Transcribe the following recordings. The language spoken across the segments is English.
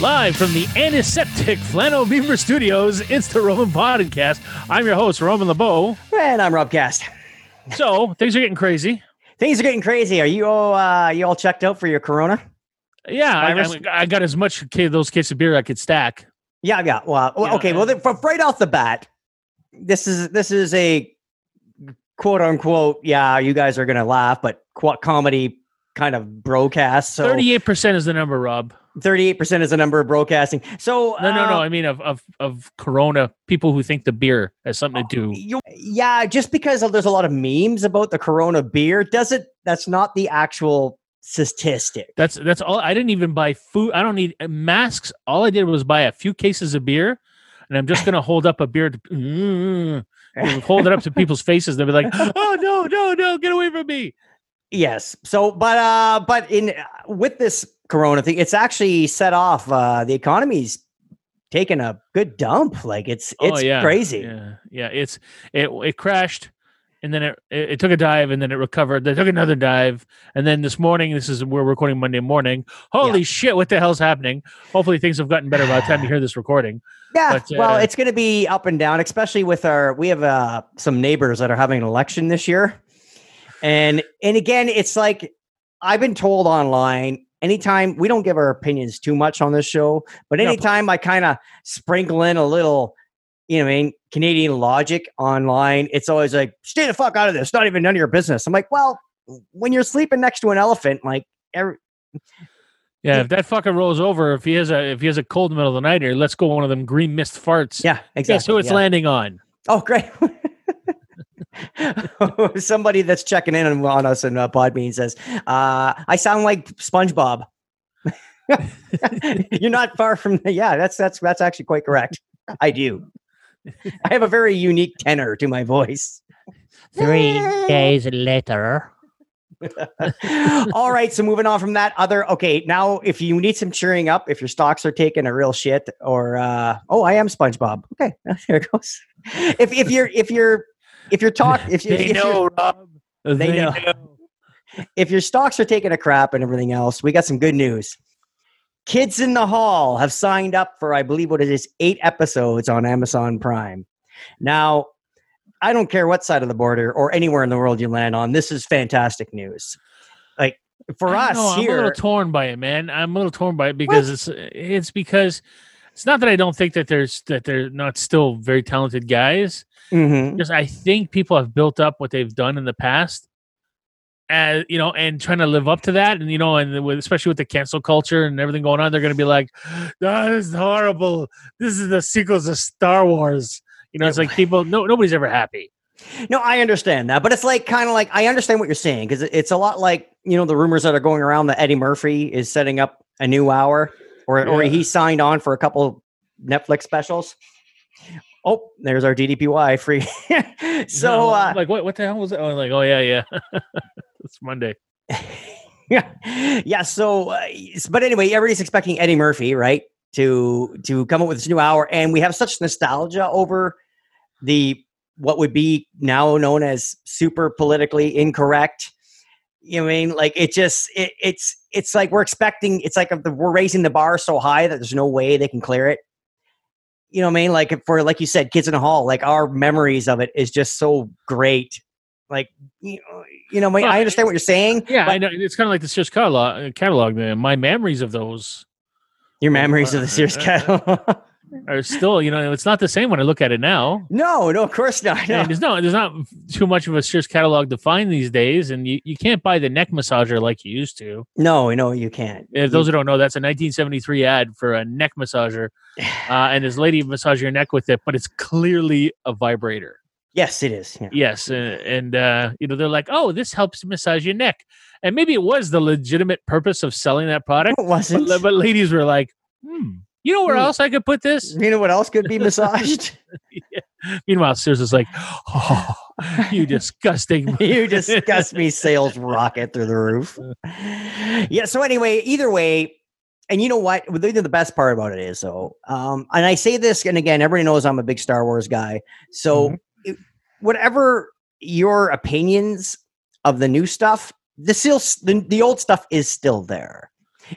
Live from the Antiseptic Flannel Beamer Studios, it's the Roman Podcast. I'm your host, Roman LeBeau. And I'm Rob Cast. So things are getting crazy. Things are getting crazy. Are you all uh, you all checked out for your Corona? Yeah, I, I, I got as much ca- those cases of beer I could stack. Yeah, yeah. Well, well, Yeah, okay. Well, from right off the bat, this is this is a quote unquote. Yeah, you guys are gonna laugh, but comedy kind of broadcast. So Thirty-eight percent is the number, Rob. Thirty-eight percent is the number of broadcasting. So No, no, no. uh, I mean of of of Corona people who think the beer has something to do. you- yeah, just because there's a lot of memes about the Corona beer doesn't. That's not the actual statistic. That's that's all. I didn't even buy food. I don't need uh, masks. All I did was buy a few cases of beer, and I'm just gonna hold up a beer. To, mm, hold it up to people's faces. They'll be like, "Oh no, no, no! Get away from me!" Yes. So, but uh, but in with this Corona thing, it's actually set off. Uh, the economy's taking a good dump. Like it's it's oh, yeah. crazy. Yeah, yeah. It's it it crashed, and then it, it it took a dive, and then it recovered. They took another dive, and then this morning, this is we're recording Monday morning. Holy shit! What the hell's happening? Hopefully, things have gotten better by the time you hear this recording. Yeah. But, well, uh, it's going to be up and down, especially with our. We have uh some neighbors that are having an election this year, and and again, it's like I've been told online. Anytime we don't give our opinions too much on this show, but anytime I kind of sprinkle in a little, you know, I mean, Canadian logic online, it's always like, stay the fuck out of this. Not even none of your business. I'm like, well, when you're sleeping next to an elephant, like, every, Yeah, if that fucker rolls over, if he has a if he has a cold in the middle of the night, or let's go one of them green mist farts. yeah, exactly. Guess who it's yeah. landing on? Oh, great. Somebody that's checking in on, us in uh, Podbean says, uh, I sound like SpongeBob. You're not far from the, yeah, that's that's that's actually quite correct. I do. I have a very unique tenor to my voice. Three days later. All right, so moving on from that other okay, now if you need some cheering up, if your stocks are taking a real shit or uh oh, I am SpongeBob. Okay, there it goes. If if you're if you're if you're talk if, you- They if you're know, Rob. They, know. if your stocks are taking a crap and everything else, we got some good news. Kids in the Hall have signed up for, I believe, what it is, eight episodes on Amazon Prime. Now, I don't care what side of the border or anywhere in the world you land on. This is fantastic news. Like for I us know, I'm a little torn by it, man. I'm a little torn by it because it's it's because it's not that I don't think that there's that they're not still very talented guys. Mhm. Just I think people have built up what they've done in the past, and you know, and trying to live up to that, and you know, and with, especially with the cancel culture and everything going on, they're going to be like, "That is horrible. This is the sequels of Star Wars." You know, it's like people, no, nobody's ever happy. No, I understand that, but it's like kind of like I understand what you're saying because it's a lot like you know the rumors that are going around that Eddie Murphy is setting up a new hour, or or he signed on for a couple Netflix specials. Oh, there's our DDPY free. so No, uh, like, what? What the hell was that? Oh, like, oh yeah, yeah, it's Monday. yeah, yeah. So, uh, but anyway, everybody's expecting Eddie Murphy, right, to to come up with this new hour, and we have such nostalgia over the what would be now known as super politically incorrect. You know what I mean? Like it just it, it's it's like we're expecting. It's like we're raising the bar so high that there's no way they can clear it. You know what I mean? Like for like you said, kids in the hall. Like our memories of it is just so great. Like you know, you know, I understand what you're saying. Yeah, I know. It's kind of like the Sears catalog. Catalog. Man. My memories of those Your memories of the uh, Sears uh, catalog. are still, you know, it's not the same when I look at it now. no, no, of course not. No. There's no, there's not too much of a Sears catalog to find these days, and you, you can't buy the neck massager like you used to. no, no, you can't. If those who don't know, that's a 1973 ad for a neck massager, uh, and this lady massage your neck with it, but it's clearly a vibrator. Yes, it is. Yeah. Yes, uh, and uh, you know they're like, "Oh, this helps massage your neck," and maybe it was the legitimate purpose of selling that product. It wasn't. But, but ladies were like, "Hmm, You know where Hmm. else I could put this? You know what else could be massaged? Meanwhile, Sears is like, oh, you disgusting. you disgust me, sales rocket through the roof. Yeah. So anyway, either way, and you know what? The, the best part about it is, so, um, and I say this, and again, everybody knows I'm a big Star Wars guy. So, Mhm. it- whatever your opinions of the new stuff, the still the, the old stuff is still there.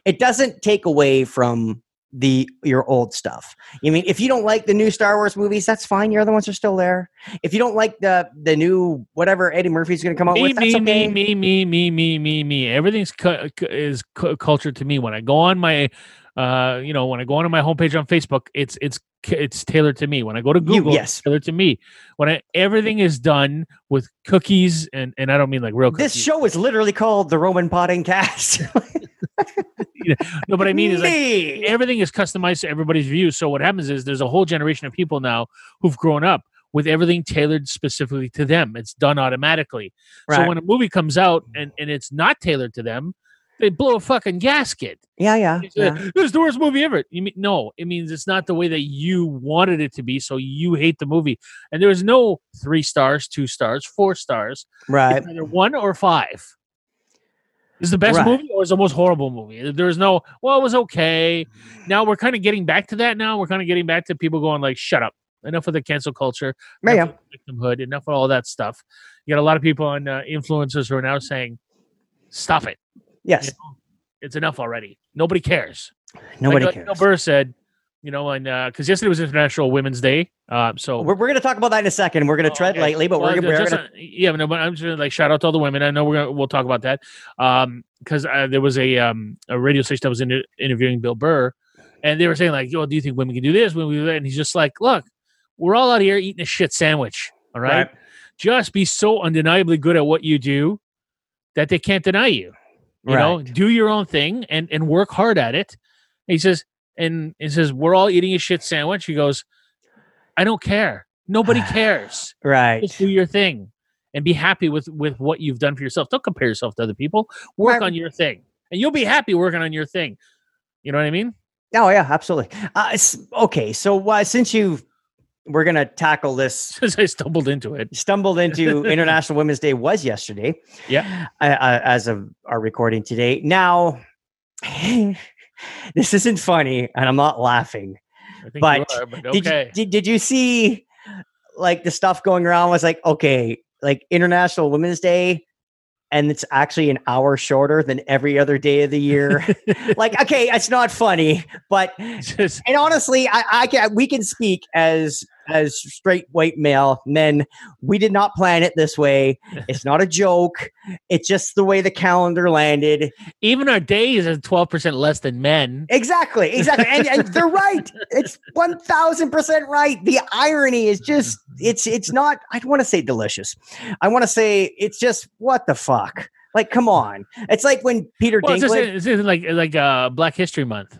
It doesn't take away from the your old stuff. I mean, if you don't like the new Star Wars movies, that's fine. Your other ones are still there. If you don't like the the new whatever Eddie Murphy's going to come out Me, with, that's me, okay. me, me, me, me, me, me, me. Everything's cu- is cu- culture to me. When I go on my, uh, you know, when I go on my homepage on Facebook, it's it's it's tailored to me. When I go to You- Google, yes. it's tailored to me. When I everything is done with cookies, and and I don't mean like real cookies. This show is literally called the Roman Pod and Cast. no, but I mean is like everything is customized to everybody's view. So what happens is there's a whole generation of people now who've grown up with everything tailored specifically to them. It's done automatically. Right. So when a movie comes out and, and it's not tailored to them, they blow a fucking gasket. yeah, yeah, yeah. This is the worst movie ever. You mean no? It means it's not the way that you wanted it to be. So you hate the movie. And there is no three stars, two stars, four stars. Right. It's either one or five. Is the best Right. movie or is the most horrible movie? There's no, well, it was okay. Now we're kind of getting back to that now. We're kind of getting back to people going like, shut up. Enough of the cancel culture. Enough yeah. victimhood. Enough of all that stuff. You got a lot of people on uh, influencers who are now saying, stop it. Yes. You know, it's enough already. Nobody cares. Nobody like, cares. Like Burr said, you know, and because yesterday was International Women's Day. Uh, so We're, we're going to talk about that in a second. We're going to Oh, tread okay. lightly, but Well, we're, gonna, we're going to. uh, yeah, no, but I'm just gonna like shout out to all the women. I know we're gonna we'll talk about that. Um, because uh, there was a um a radio station that was inter- interviewing Bill Burr, and they were saying like, "Yo, do you think women can do this?" When we and he's just like, "Look, we're all out here eating a shit sandwich. All right, Right. just be so undeniably good at what you do that they can't deny you. You know, do your own thing and and work hard at it." he says, and he says, "We're all eating a shit sandwich." He goes, "I don't care. Nobody cares." Right. just do your thing and be happy with with what you've done for yourself don't compare yourself to other people work Right. on your thing and you'll be happy working on your thing you know what i mean Oh, yeah, absolutely. Uh, okay. So uh, since you we're going to tackle this, since i stumbled into it stumbled into International Women's Day was yesterday. Yeah. Uh, uh, as of our recording today. Now, this isn't funny, and I'm not laughing. I think But are, but Did, you, did, did you see like the stuff going around was like okay like international women's day and it's actually an hour shorter than every other day of the year like okay it's not funny but and honestly i i can we can speak as as straight white male men we did not plan it this way it's not a joke it's just the way the calendar landed even our days are 12% less than men Exactly, exactly. And, and they're right. It's 1000% right. The irony is just it's it's not I don't want to say delicious. I want to say it's just what the fuck? Like come on. It's like when Peter well, it's, just, Dinklage it's just like like uh black history month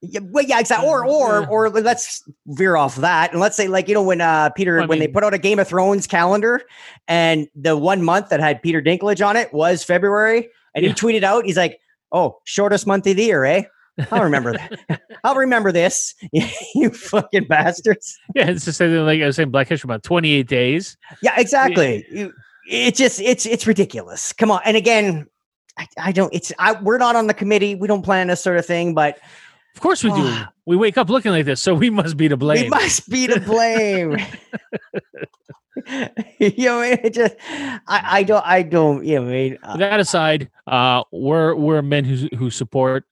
yeah, well, yeah, exactly. Or or Yeah. or let's veer off that and let's say like you know when uh Peter I when they put out a Game of Thrones calendar and the one month that had Peter Dinklage on it was February and Yeah. he tweeted out he's like, "Oh, shortest month of the year, eh?" I'll remember that. I'll remember this. you fucking bastards. yeah it's just saying like i was saying black history month 28 days Yeah, exactly. You, it's just it's it's ridiculous. Come on. And again, I, I don't it's I we're not on the committee. We don't plan this sort of thing, but of course we do we wake up looking like this so we must be to blame we must be to blame. you know, it just I, I don't I don't you know I mean uh, that aside, uh, we're we're men who who support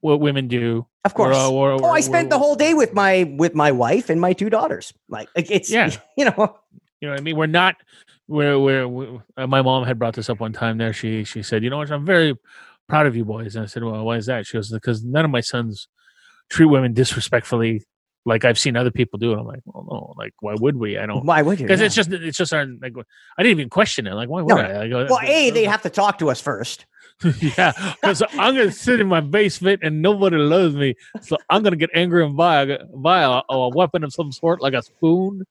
what women do. of course. We're, we're- oh, I we're- spent the whole day with my with my wife and my two daughters. Like like, it's Yeah. you know You know what I mean? We're not. We're we're. we uh, my mom had brought this up one time. There, she she said, "You know what? I'm very proud of you boys." And I said, "Well, why is that?" She goes, "Because none of my sons treat women disrespectfully like I've seen other people do." And I'm like, "Well, no. Like, why would we? I don't." why would you? Because Yeah. it's just it's just our like. I didn't even question it. Like, why would No. I? I go, well, a they have to talk to us first. yeah, because I'm gonna sit in my basement and nobody loves me, so I'm gonna get angry and buy a, buy a, a weapon of some sort, like a spoon,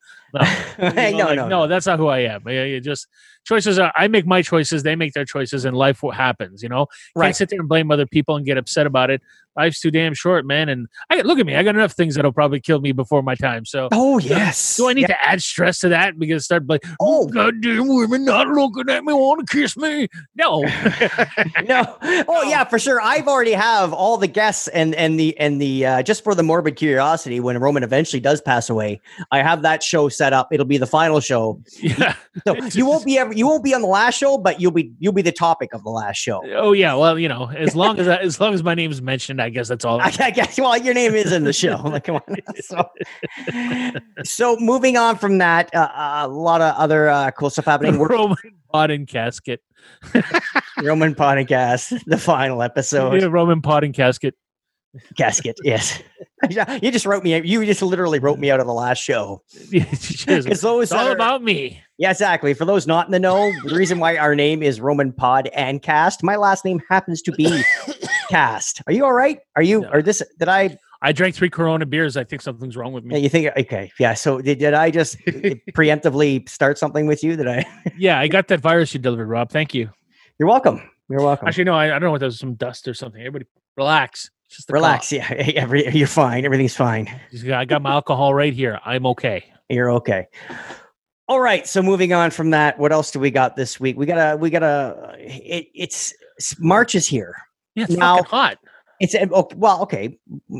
No, Hey, no, like, no, no, that's not who I am. Yeah, you just choices are. I make my choices. They make their choices, and life what happens. You know, Right. can't sit there and blame other people and get upset about it. Life's too damn short, man. And I look at me. I got enough things that'll probably kill me before my time. So Oh yes. do I need Yeah. to add stress to that because start like, Oh. oh, goddamn women not looking at me, want to kiss me? No, no. Oh yeah, for sure. I've already have all the guests and and the and the uh, just for the morbid curiosity when Roman eventually does pass away, I have that show set up. It'll be the final show. yeah. So you won't be ever you won't be on the last show, but you'll be you'll be the topic of the last show. Oh yeah. Well, you know, as long as as long as my name's mentioned, I guess that's all. I, I guess well, your name is in the show. Like, come on. So, so moving on from that, uh, a lot of other uh, cool stuff happening. Roman pot and casket. Roman podcast, the final episode. Yeah, Roman pot and casket. Casket, yes. you just wrote me. You just literally wrote me out of the last show. it's Because those all are- about me. yeah, exactly. For those not in the know, the reason why our name is Roman Pod and Cast, my last name happens to be Cast. Are you all right? Are you? No. Or this? Did I? I drank three Corona beers. I think something's wrong with me. you think? Okay, yeah. So did, did I just preemptively start something with you? That I? Yeah, I got that virus you delivered, Rob. Thank you. You're welcome. You're welcome. Actually, no, I, I don't know what that was. Some dust or something. Everybody, relax. Just Relax. Yeah, every, you're fine. Everything's fine. I got my alcohol right here. I'm okay. You're okay. All right. So moving on from that, what else do we got this week? We got a. We got a. It, it's March is here. Yeah, it's Now- fucking hot. It's uh, well, okay,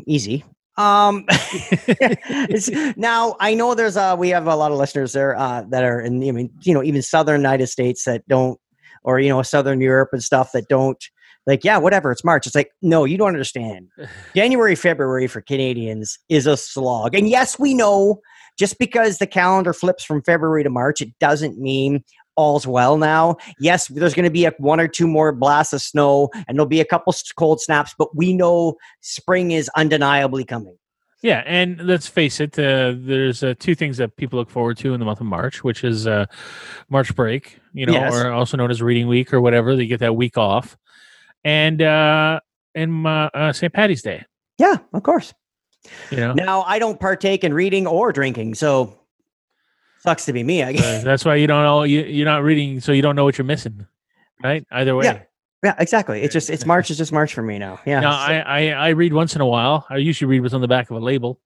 easy. Um, now I know there's uh we have a lot of listeners there uh that are in I mean you know even southern United States that don't or you know southern Europe and stuff that don't like yeah whatever it's March. It's like no you don't understand. January February for Canadians is a slog. And yes we know just because the calendar flips from February to March it doesn't mean all's well now. Yes there's going to be a one or two more blasts of snow and there'll be a couple cold snaps but we know spring is undeniably coming. Yeah, and let's face it, uh, there's uh, two things that people look forward to in the month of March, which is uh, March break, you know, Yes. or also known as Reading Week or whatever. They get that week off, and uh, and uh, uh, St. Patty's Day. yeah of course You know, Now I don't partake in reading or drinking, so sucks to be me. I Uh, guess. that's why you don't know you, you're not reading, so you don't know what you're missing, right? Either way. Yeah. Yeah, exactly. It's just it's March is just March for me now. Yeah. Now, So- I, I I read once in a while. I usually read what's on the back of a label.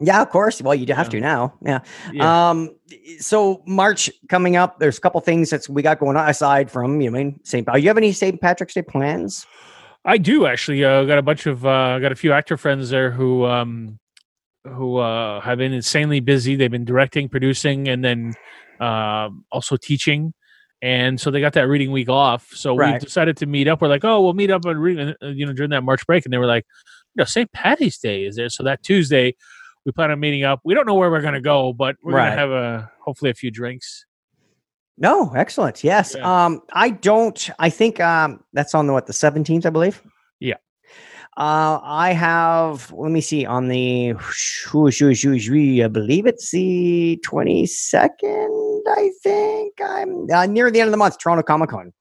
Yeah, of course. Well, you do have Yeah. to now. Yeah. Yeah. Um. So March coming up. There's a couple things that we got going on aside from you know, I mean St. You have any St. Patrick's Day plans? I do actually. Uh, got a bunch of uh, got a few actor friends there who um, who uh, have been insanely busy. They've been directing, producing, and then uh, also teaching. And so they got that reading week off. So we decided to meet up. We're like, oh, we'll meet up and read, uh, you know, during that March break. And they were like, you know, St. Patty's Day is there. So that Tuesday, we plan on meeting up. We don't know where we're going to go, but we're going to have a hopefully a few drinks. No, excellent. Yes. Yeah. Um, I don't. I think um, that's on the what the seventeenth, I believe. Yeah. Uh, I have. Let me see on the. I believe it's the twenty second. I think I'm uh, near the end of the month. Toronto Comic Con.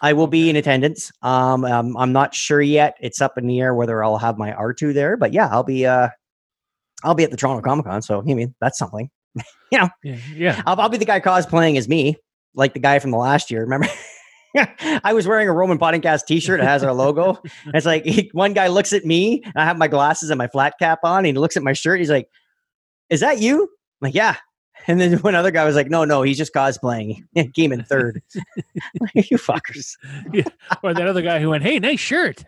I will be in attendance. Um, um, I'm not sure yet. It's up in the air whether I'll have my R2 there, but yeah, I'll be. Uh, I'll be at the Toronto Comic Con, so I mean that's something. you Yeah. Yeah. I'll, I'll be the guy cosplaying as me, like the guy from the last year. Remember? I was wearing a Roman Podcast T-shirt. It has our logo. And it's like he- one guy looks at me. And I have my glasses and my flat cap on. And he looks at my shirt. He's like, "Is that you?" I'm like, "Yeah." And then one other guy was like, "No, no, he's just cosplaying." He came in third. You fuckers. or that other guy who went, hey, nice shirt.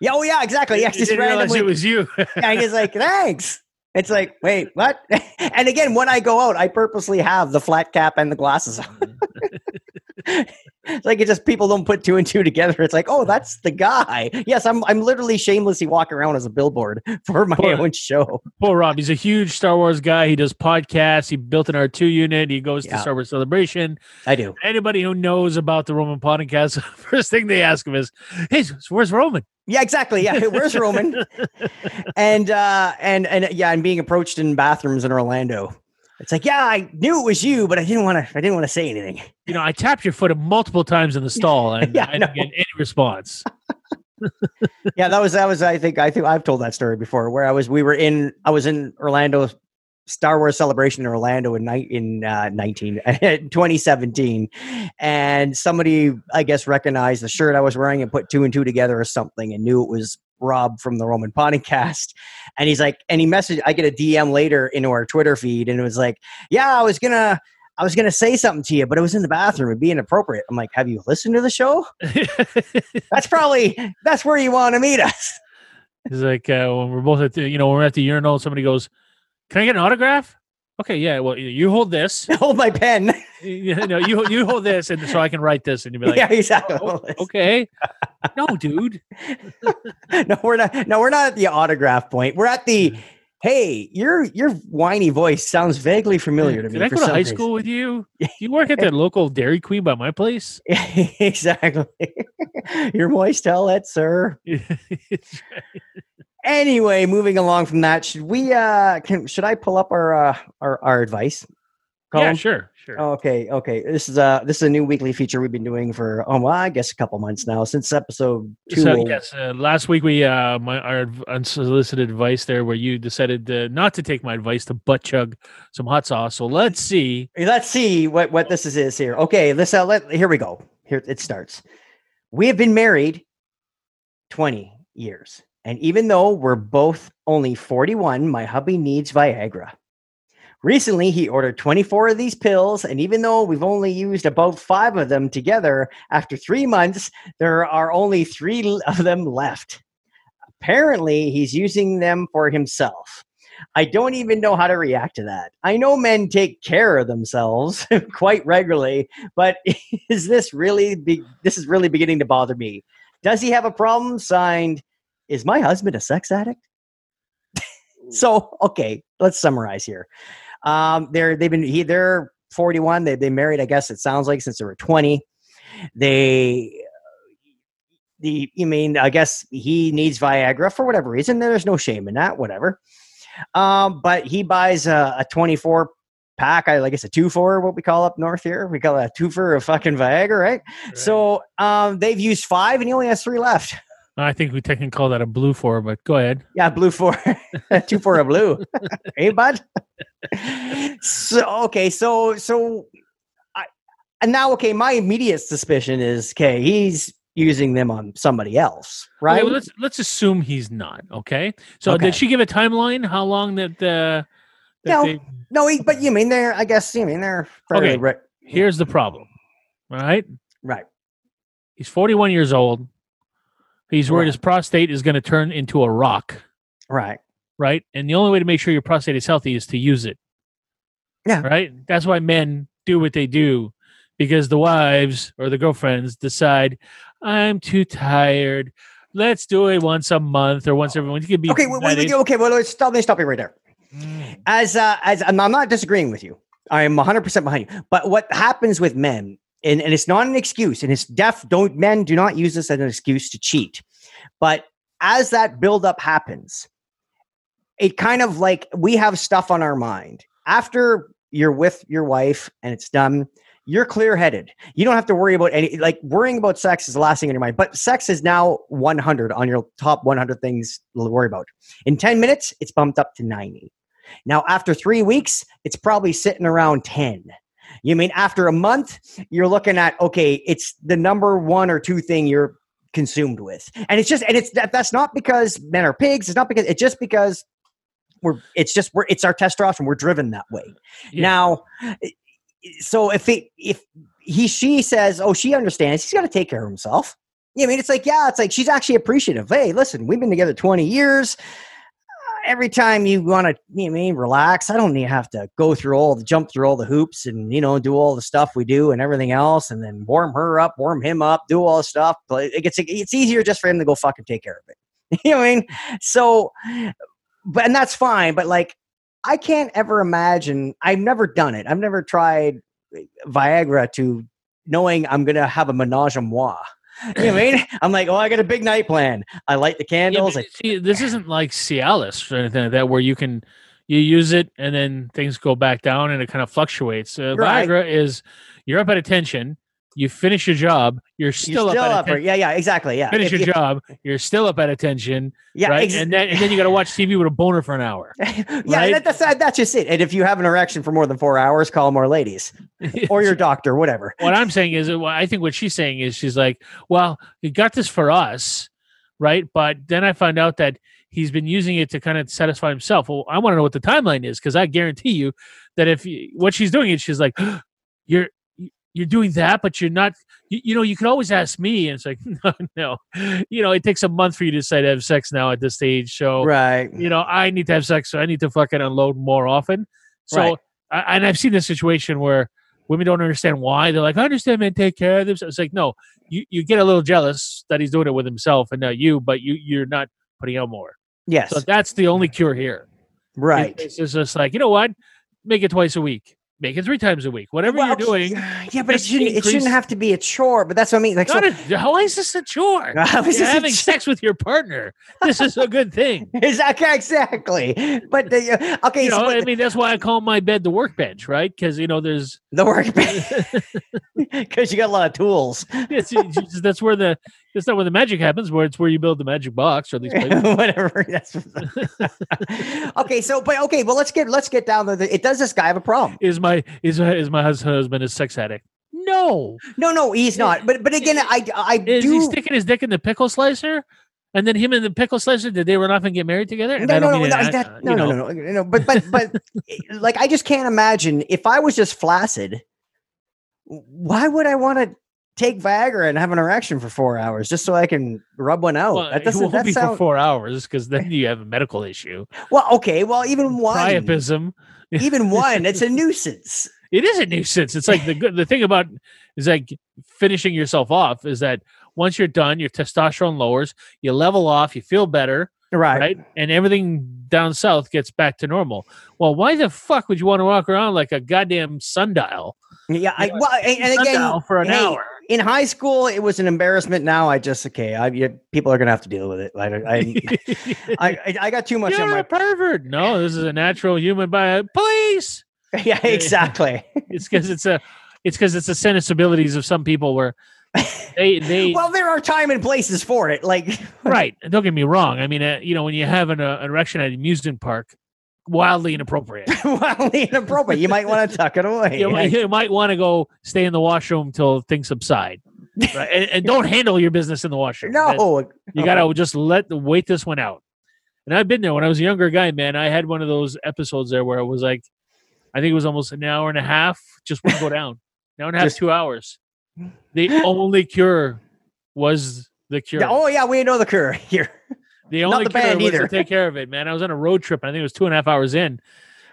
Yeah. Oh, yeah. Exactly. Yeah. Just randomly. it was you. and he's like, "Thanks." It's like, wait, what? and again, when I go out, I purposely have the flat cap and the glasses on. Mm-hmm. it's like it just people don't put two and two together. It's like, oh, that's the guy. Yes, I'm I'm literally shamelessly walking around as a billboard for my Poor- own show. Poor Rob. He's a huge Star Wars guy. He does podcasts. He built an R2 unit. He goes to Star Wars Celebration. I do. Anybody who knows about the Roman podcast, first thing they ask him is, hey, where's Roman? Yeah, exactly. Yeah, where's Roman? and uh and and yeah, I'm being approached in bathrooms in Orlando. It's like, yeah, I knew it was you, but I didn't want to. I didn't want to say anything. You know, I tapped your foot multiple times in the stall and Yeah, I I didn't get any response. yeah, that was that was I think I think I've told that story before where I was we were in I was in Orlando Star Wars Celebration in Orlando in in uh, 19 2017, and somebody I guess recognized the shirt I was wearing and put two and two together or something and knew it was Rob from the Roman Podcast. And he's like, and he messaged. I get a DM later into our Twitter feed, and it was like, yeah, I was gonna. I was gonna say something to you, but it was in the bathroom. It'd be inappropriate. I'm like, have you listened to the show? That's probably that's where you want to meet us. It's like uh, when we're both at the, you know, when we're at the urinal, somebody goes, "Can I get an autograph?" Okay, yeah. Well, you hold this. Hold my pen. you know, you you hold this, and so I can write this, and you'll be like, yeah, exactly. "Oh, okay, no, dude. no, we're not. No, we're not at the autograph point. We're at the. Hey, your your whiny voice sounds vaguely familiar to me. Did I go to high reason. school with you? Do you work at the local Dairy Queen by my place? exactly. your voice tell it, sir. Anyway, moving along from that, should we? uh can, Should I pull up our uh, our our advice? yeah, column? sure, sure. Okay, okay. This is a this is a new weekly feature we've been doing for oh well, I guess a couple months now since episode two. So yes, uh, last week we uh my our unsolicited advice there, where you decided uh, not to take my advice to butt chug some hot sauce. So let's see. Let's see what what this is, is here. Okay, let's uh, let here we go. Here it starts. We have been married twenty years, and even though we're both only forty-one, my hubby needs Viagra. Recently, he ordered 24 of these pills, and even though we've only used about five of them together, after three months, there are only three of them left. Apparently, he's using them for himself. I don't even know how to react to that. I know men take care of themselves quite regularly, but is this really be- this is really beginning to bother me? Does he have a problem? Signed, is my husband a sex addict? so, okay, let's summarize here. Um, they're they've been he they're 41. They they married, I guess it sounds like since they were 20. They the you mean I guess he needs Viagra for whatever reason. There's no shame in that, whatever. Um, but he buys a, a 24 pack. I, I guess a two for what we call up north here. We call it a two for a fucking Viagra, right? So um, they've used five, and he only has three left. I think we technically call that a blue four, but go ahead. Yeah, blue for two for a blue. hey, bud. so okay, so so, I and now okay. My immediate suspicion is okay. He's using them on somebody else, Okay, right? well, let's let's assume he's not. Okay. So Okay. did she give a timeline? How long that the? that No. they- no, he, but you mean they're? I guess you mean they're Okay. ri- here's the problem. All right. right. He's 41 years old. He's worried Right. his prostate is going to turn into a rock, Right. right? And the only way to make sure your prostate is healthy is to use it. Yeah. Right? That's why men do what they do because the wives or the girlfriends decide, I'm too tired. Let's do it once a month or once every month. You can be Okay. Wait, wait, wait, okay. Well, let's stop. Let me stop you right there. Mm. as uh, as I'm I'm not disagreeing with you. I am 100 percent behind you. But what happens with men, and, and it's not an excuse, and it's deaf. Don't men do not use this as an excuse to cheat. But as that buildup happens, it kind of like we have stuff on our mind after you're with your wife and it's done. You're clear headed. You don't have to worry about any like worrying about sex is the last thing in your mind. But sex is now 100 on your top 100 things to worry about. In 10 minutes, it's bumped up to 90. Now, after three weeks, it's probably sitting around 10. You mean after a month, you're looking at, okay, it's the number one or two thing you're consumed with. And it's just, and it's that, that's not because men are pigs. It's not because, it's just because we're, it's just, we're, it's our testosterone. We're driven that way. Yeah. Now, so if it, if he, she says, oh, she understands, he's got to take care of himself. Yeah, I mean, it's like, yeah, it's like she's actually appreciative. Hey, listen, we've been together 20 years every time you want to, you know, mean, relax. I don't need to have to go through all the jump through all the hoops and you know do all the stuff we do and everything else, and then warm her up, warm him up, do all the stuff. But it gets it's easier just for him to go fucking take care of it. you know what I mean? So, but and that's fine. But like, I can't ever imagine. I've never done it. I've never tried Viagra to knowing I'm gonna have a menage a moi. You know what I mean? I'm like, oh, I got a big night plan. I light the candles. I see, this isn't like Cialis or anything like that, where you can you use it and then things go back down and it kind of fluctuates. Uh, Right. Viagra is you're up at attention, you finish your job, you're still, You're still up, up at for atten- Yeah, yeah, exactly. Yeah. finish If- your if- job, you're still up at attention, Yeah, right? ex- and then and then you got to watch TV with a boner for an hour. yeah, right? that, that's that's just it. And if you have an erection for more than four hours, call more ladies or your doctor, whatever. what I'm saying is, I think what she's saying is, she's like, well, he got this for us, right? But then I find out that he's been using it to kind of satisfy himself. Well, I want to know what the timeline is because I guarantee you that if you, what she's doing is, she's like, you're you're doing that, but you're not. You, you know, you can always ask me, and it's like, no, no. You know, it takes a month for you to decide to have sex now at this stage. So Right. you know, I need to have sex, so I need to fucking unload more often. So, Right. I, and I've seen this situation where women don't understand why. They're like, I understand, man, take care of themselves. It's like, no, you, you get a little jealous that he's doing it with himself and not you, but you you're not putting out more. Yes. So that's the only cure here. Right. It's, it's just like, you know what? Make it twice a week. Make it three times a week. Whatever Well, you're doing. Yeah, but it shouldn't, it shouldn't have to be a chore. But that's what I mean. Like, so, a, how is this a chore? You're having chore? sex with your partner. This is a good thing. exactly, exactly. But the, uh, okay, You so know, I mean, that's why I call my bed the workbench, right? Because you know, there's the workbench because you got a lot of tools. it's, it's that's where the that's not where the magic happens. Where it's where you build the magic box, or least Whatever. That's okay. So, but okay. Well, let's get let's get down to the. It does this guy have a problem? is my is is my husband a sex addict? No, No, no, he's not. But but again, I I is he sticking his dick in the pickle slicer? And then him and the pickle slicer, did they run off and get married together? And No, I no, don't no, mean no, it, that, uh, no, no, no, no, no. But but but like I just can't imagine if I was just flaccid. Why would I want to take Viagra and have an erection for four hours just so I can rub one out? Well, that it doesn't won't that be for four hours because then you have a medical issue. well. Okay, well even one, Priapism. even one, it's a nuisance. It is a nuisance. It's like the good. The thing about is like finishing yourself off is that once you're done, your testosterone lowers, you level off, you feel better, Right. right? And everything down south gets back to normal. Well, why the fuck would you want to walk around like a goddamn sundial? Yeah. I, well, and, and again, sundial for an hey, hour. In high school, it was an embarrassment. Now I just okay. I you, people are gonna have to deal with it. I I, I, I, got too much on You're my. a pervert. No, this is a natural human by police. yeah, exactly. It's because it's a, it's because it's the sensibilities of some people where they they well, there are time and places for it. Like right. Don't get me wrong. I mean, uh, you know, when you have an, uh, erection at an amusement park, wildly inappropriate. wildly inappropriate. You might want to tuck it away. you, might- you might want to go stay in the washroom till things subside, right? and, and don't handle your business in the washroom. That- no, you gotta just let the wait this one out. And I've been there when I was a younger guy, man. I had one of those episodes there where it was like, I think it was almost an hour and a half, just wouldn't go down. An hour and a half, Just- two hours. The only cure was the cure. Oh yeah, we know the cure here. The not only the cure was either. to take care of it, man. I was on a road trip, and I think it was two and a half hours in,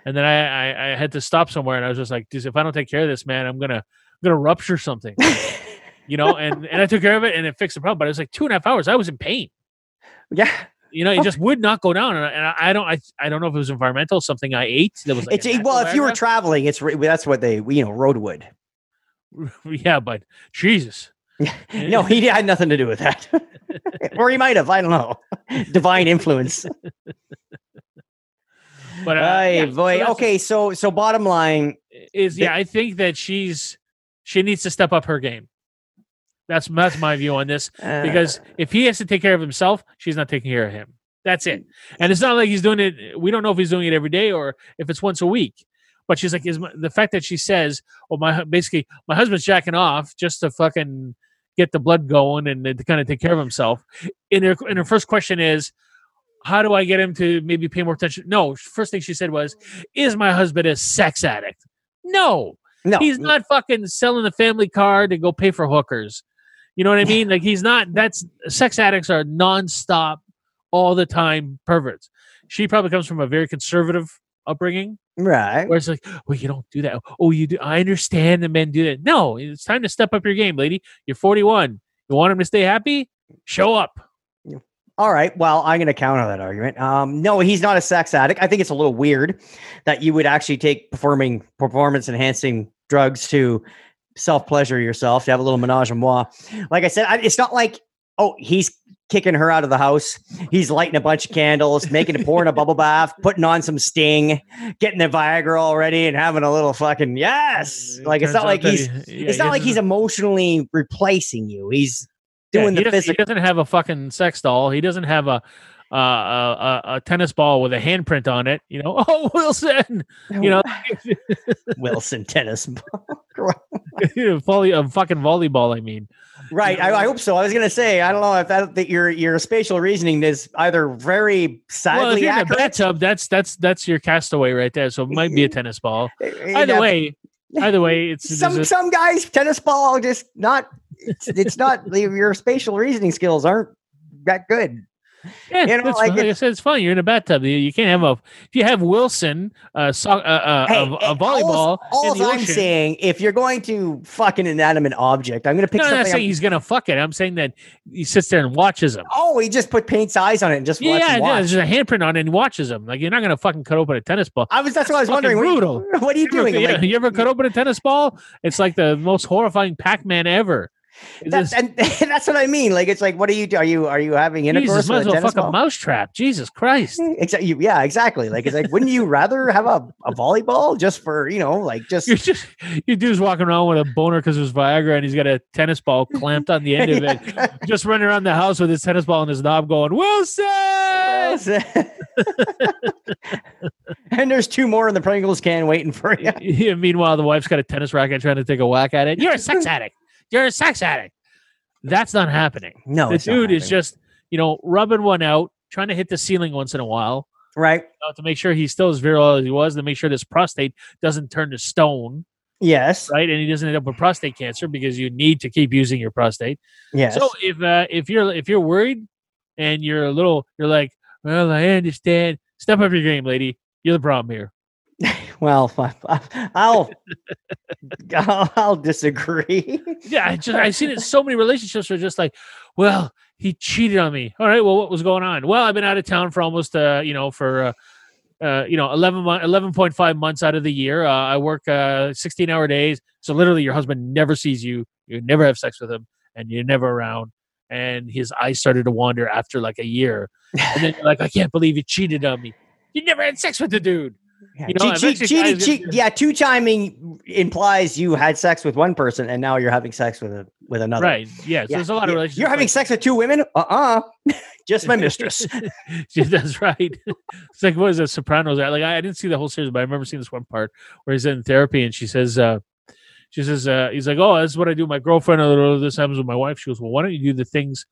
and then I, I, I had to stop somewhere, and I was just like, "Dude, if I don't take care of this, man, I'm gonna I'm gonna rupture something, you know. And and I took care of it, and it fixed the problem. But it was like two and a half hours. I was in pain. yeah, You know, it oh. just would not go down, and I, and I don't I, I don't know if it was environmental, something I ate that was like it's well, if you were traveling, it's that's what they you know roadwood. Viagra. yeah, but Jesus, No, he had nothing to do with that, or he might have. I don't know. Divine influence. but uh, Ay, yeah, boy. that's- okay, so so bottom line, is yeah, I think that she's she needs to step up her game. That's that's my view on this. uh, because if he has to take care of himself, she's not taking care of him. That's it. And it's not like he's doing it. We don't know if he's doing it every day or if it's once a week. But she's like, is my, the fact that she says, "Oh, my basically my husband's jacking off just to fucking get the blood going and to kind of take care of himself." And her and her first question is, "How do I get him to maybe pay more attention?" No, first thing she said was, "Is my husband a sex addict?" No, no, he's not fucking selling the family car to go pay for hookers. You know what I mean? Like he's not. That's sex addicts are nonstop, all the time perverts. She probably comes from a very conservative upbringing, right. where it's like, well, you don't do that. Oh, you do. I understand the men do that. No, it's time to step up your game, lady. You're 41. You want him to stay happy? Show up. All right. Well, I'm going to counter that argument. Um, no, he's not a sex addict. I think it's a little weird that you would actually take performing performance enhancing drugs to self pleasure yourself to have a little menage a moi. Like I said, I, it's not like oh he's kicking her out of the house. He's lighting a bunch of candles, making pouring a bubble bath, putting on some sting, getting the Viagra already, and having a little fucking yes. Like it's not like he's he- yeah, it's he not like he's emotionally replacing you. He's yeah, doing he the physical. He doesn't have a fucking sex doll. He doesn't have a uh, a, a, a tennis ball with a handprint on it. You know, oh Wilson, you know, Wilson tennis. ball, volley, a fucking volleyball. I mean, right. I, I hope so. I was gonna say I don't know if that, that your your spatial reasoning is either very well, if sadly you're in a bathtub, that's that's that's your castaway right there. So it might be a tennis ball. eh, Either yeah, way, either way, it's some a- some guys tennis ball just not it's, it's not your spatial reasoning skills aren't that good Yeah, You know, that's like like I it's- said, it's fine. You're in a bathtub. You, you can't have a. If you have Wilson, uh, so, uh, uh, Hey, a, a volleyball all, i'm ocean. saying if you're going to fuck an inanimate object i'm going to pick no, I'm not saying I'm- he's gonna fuck it. I'm saying that he sits there and watches him. oh he just put paint's eyes on it and just Yeah, yeah, yeah, there's a handprint on it and watches him. Like you're not gonna fucking cut open a tennis ball. i was that's what i was wondering brutal. what, what are you You ever- doing yeah, you ever cut open a tennis ball? It's like the most horrifying Pac-Man ever. That's, and that's what i mean like it's like what are you are you are you having intercourse Jesus, might as a well fuck a ball? mousetrap. Jesus Christ. Exactly. Yeah, exactly. Like it's like, wouldn't you rather have a, a volleyball just for you know, like just You're just you dude's walking around with a boner because there's Viagra and he's got a tennis ball clamped on the end of it. just running around the house with his tennis ball and his knob going, Wilson! and there's two more in the Pringles can waiting for you. Yeah, meanwhile, the wife's got a tennis racket trying to take a whack at it. You're a sex addict. You're a sex addict. That's not happening. No, the dude is just, you know, rubbing one out, trying to hit the ceiling once in a while right. you know, to make sure he's still as virile as he was, to make sure this prostate doesn't turn to stone, Yes. right? And he doesn't end up with prostate cancer because you need to keep using your prostate. Yes. So if uh, if you're if you're worried and you're a little, you're like, well, I understand. Step up your game, lady. You're the problem here. Well, I'll I'll, I'll disagree. Yeah, I just I've seen it so many relationships where just like, well, he cheated on me. All right, well, what was going on? Well, I've been out of town for almost uh, you know, for uh, uh you know, 11 month 11.5 months out of the year. Uh, I work uh 16 hour days. So literally your husband never sees you. You never have sex with him and you're never around. And his eyes started to wander after like a year. And then you're like, I can't believe you cheated on me. You never had sex with the dude. Yeah, You know, cheat- cheat- eventually cheating- cheat- yeah, two timing implies you had sex with one person and now you're having sex with a, with another. Right. Yeah. So Yeah, there's a lot of relationships. You're having like- sex with two women? Uh uh Just my mistress. That's right. It's like what is that Sopranos? Like I, I didn't see the whole series, but I remember seeing this one part where he's in therapy and she says, uh, she says, uh, he's like, Oh, that's what I do with my girlfriend, or this happens with my wife. She goes, Well, why don't you do the things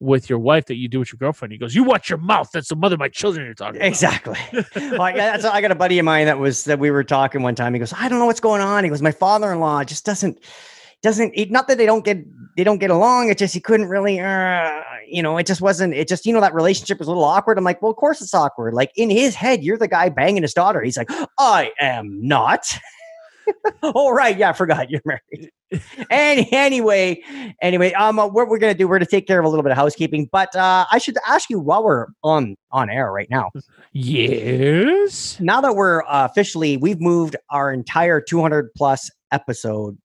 with your wife that you do with your girlfriend? He goes, You watch your mouth. That's the mother of my children you're talking about. Exactly. Like, that's, I got a buddy of mine that was that we were talking one time. He goes, I don't know what's going on. He goes, my father-in-law just doesn't doesn't it, not that they don't get they don't get along. It's just he couldn't really, uh, you know, it just wasn't. It just you know that relationship was a little awkward. I'm like, well, of course it's awkward. Like in his head, you're the guy banging his daughter. He's like, I am not. oh right, yeah, I forgot you're married. and anyway, anyway, um, uh, what we're gonna do, we're gonna take care of a little bit of housekeeping. But uh, I should ask you while we're on on air right now. Yes. now that we're uh, officially we've moved our entire 200 plus episode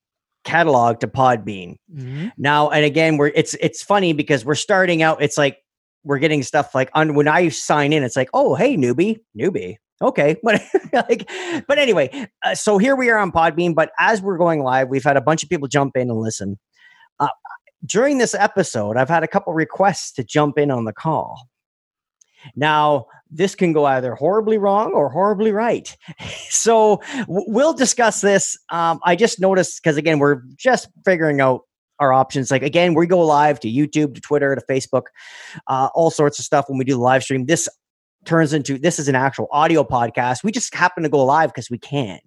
catalog to podbean Mhm. now and again we're it's it's funny because we're starting out it's like we're getting stuff like on when i sign in it's like oh hey newbie newbie okay but like but anyway uh, so here we are on podbean but as we're going live we've had a bunch of people jump in and listen uh, during this episode i've had a couple requests to jump in on the call now, this can go either horribly wrong or horribly right. So w- we'll discuss this. Um, I just noticed because again, we're just figuring out our options. Like again, we go live to YouTube, to Twitter, to Facebook, uh, all sorts of stuff when we do the live stream. This turns into this is an actual audio podcast. We just happen to go live because we can.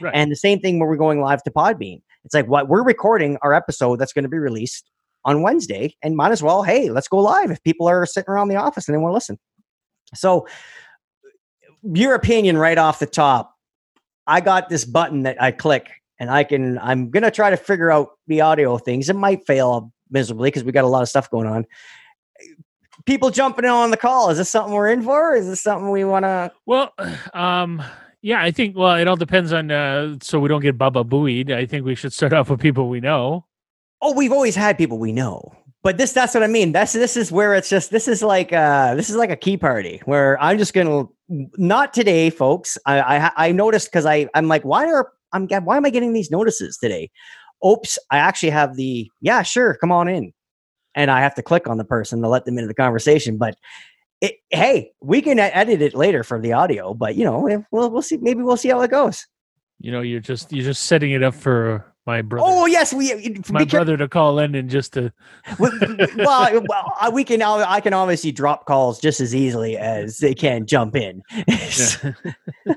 Right. And the same thing when we're going live to Podbean. It's like what we're recording our episode that's going to be released on Wednesday, and might as well, hey, let's go live if people are sitting around the office and they want to listen. So, your opinion right off the top. I got this button that I click, and I can. I'm gonna try to figure out the audio things. It might fail miserably because we got a lot of stuff going on. People jumping in on the call. Is this something we're in for? Is this something we want to? Well, um, yeah, I think. Well, it all depends on. Uh, so we don't get Baba Booey'd. I think we should start off with people we know. Oh, we've always had people we know. but this that's what I mean. That's this is where it's just this is like uh this is like a key party where I'm just gonna not today, folks. I I, I noticed because I I'm like why are I'm why am I getting these notices today? Oops, I actually have the yeah sure come on in, and I have to click on the person to let them into the conversation. But it, hey, we can edit it later for the audio, but you know we'll we'll see maybe we'll see how it goes. You know, you're just you're just setting it up for my brother. Oh yes, we my brother to call in and just to. well, well, we can. I can obviously drop calls just as easily as they can jump in. Yeah.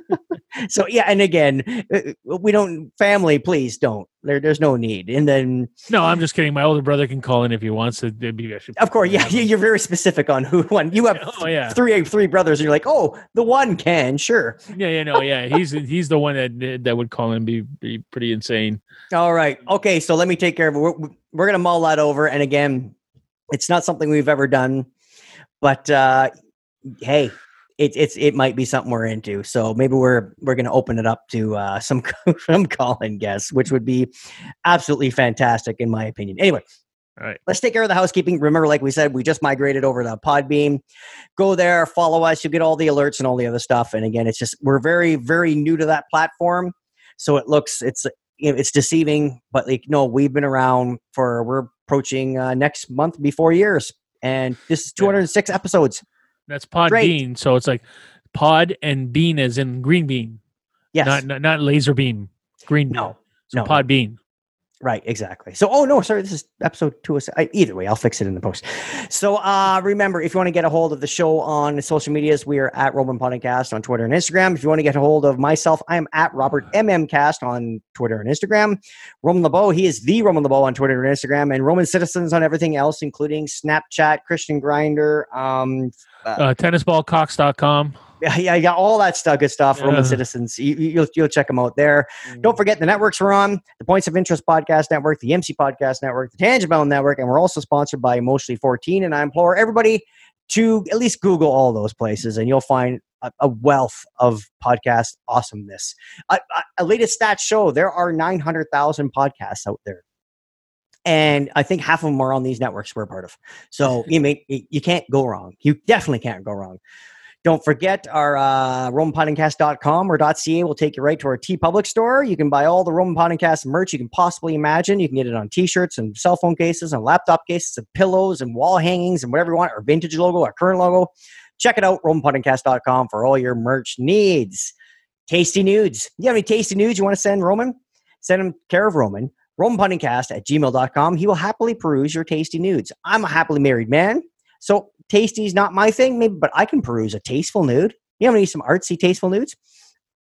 so yeah, and again, uh, we don't. Family, please don't. There, there's no need. And then no, I'm just kidding. My older brother can call in if he wants to. Be, of course, yeah, you're very specific on who one. You have oh, yeah. three three brothers, and you're like, oh, the one can sure. Yeah, yeah, no, yeah. He's he's the one that that would call in be be pretty insane. All right, okay. So let me take care of it. We're, we're gonna mull that over, and again, it's not something we've ever done, but uh hey, it, it's it might be something we're into. So maybe we're we're going to open it up to uh, some some call-in guests, which would be absolutely fantastic in my opinion. Anyway, all right. Let's take care of the housekeeping. Remember, like we said, we just migrated over to Podbean. Go there, follow us. You'll get all the alerts and all the other stuff. And again, it's just we're very, very new to that platform, so it looks it's it's deceiving. But like, no, we've been around for we're approaching uh, next month before years, and this is 206 yeah. episodes. That's pod Great. bean. So it's like pod and bean as in green bean. Yes. Not not, not laser beam. Green bean. No. So no. pod bean. Right, exactly. So, oh no, sorry, this is episode two. I, either way, I'll fix it in the post. So, uh, remember, if you want to get a hold of the show on social medias, we are at Roman Podcast on Twitter and Instagram. If you want to get a hold of myself, I am at Robert MMCast on Twitter and Instagram. Roman LeBeau, he is the Roman LeBeau on Twitter and Instagram, and Roman Citizens on everything else, including Snapchat, Christian Grinder, um, uh, uh, tennisballcox.com. Yeah, yeah, yeah, all that stuff, good stuff. Yeah. Roman Citizens, you, will you'll, you'll check them out there. Mm. Don't forget the networks we're on: the Points of Interest Podcast Network, the EMC Podcast Network, the Tangent-Bound Network, and we're also sponsored by Emotionally 14. And I implore everybody to at least Google all those places, and you'll find a, a wealth of podcast awesomeness. A, a, a latest stats show there are 900,000 podcasts out there and I think half of them are on these networks we're part of. So you mean you can't go wrong. You definitely can't go wrong. Don't forget our uh, RomanPodcast.com or .ca will take you right to our TeePublic store. You can buy all the Roman Podcast merch you can possibly imagine. You can get it on T-shirts and cell phone cases and laptop cases and pillows and wall hangings and whatever you want. Our vintage logo, our current logo. Check it out, RomanPodcast.com for all your merch needs. Tasty nudes. You have any tasty nudes you want to send Roman? Send them care of Roman. RomanPodandcast at gmail.com. He will happily peruse your tasty nudes. I'm a happily married man, so tasty's not my thing, maybe, but I can peruse a tasteful nude. You know, need some artsy, tasteful nudes?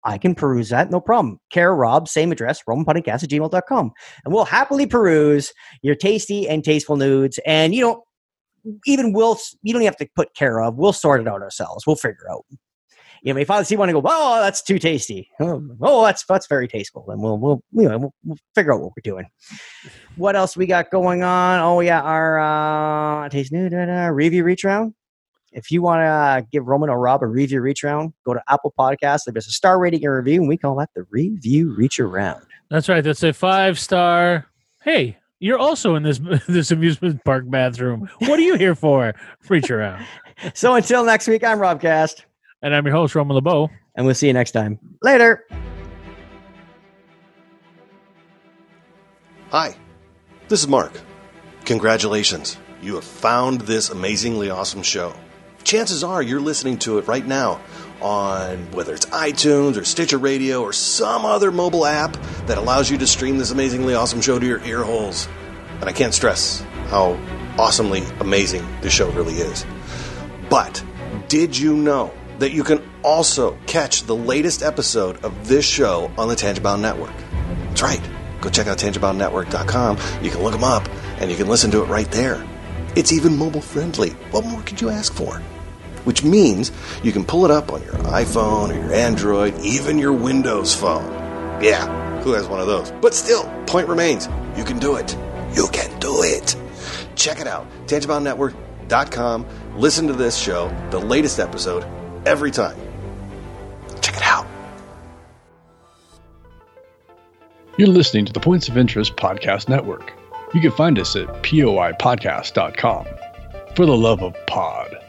I can peruse that, no problem. Kara Rob, same address, romanpodandcast at gmail.com. And we'll happily peruse your tasty and tasteful nudes. And, you know, even we'll, you don't have to put care of. We'll sort it out ourselves. We'll figure out you know, I see one and go, oh, that's too tasty. Oh, oh, that's that's very tasteful. And we'll we'll you know we'll, we'll, figure out what we're doing. What else we got going on? Oh yeah, our uh, taste new review reach round. If you want to uh, give Roman or Rob a review reach round, go to Apple Podcasts. There's a star rating and review, and we call that the review reach around. That's right. That's a five star. Hey, you're also in this this amusement park bathroom. What are you here for? Reach around. so until next week, I'm Rob Cast. And I'm your host, Roman LeBeau. And we'll see you next time. Later. Hi, this is Mark. Congratulations. You have found this amazingly awesome show. Chances are you're listening to it right now on whether it's iTunes or Stitcher Radio or some other mobile app that allows you to stream this amazingly awesome show to your ear holes. And I can't stress how awesomely amazing this show really is. But did you know that you can also catch the latest episode of this show on the Tangent-Bound Network. That's right. Go check out tangentboundnetwork.com. You can look them up and you can listen to it right there. It's even mobile friendly. What more could you ask for? Which means you can pull it up on your iPhone or your Android, even your Windows phone. Yeah, who has one of those? But still, point remains you can do it. You can do it. Check it out. TangentBoundNetwork.com. Listen to this show, the latest episode, every time. Check it out. You're listening to the Points of Interest Podcast Network. You can find us at poipodcast.com. For the love of pod.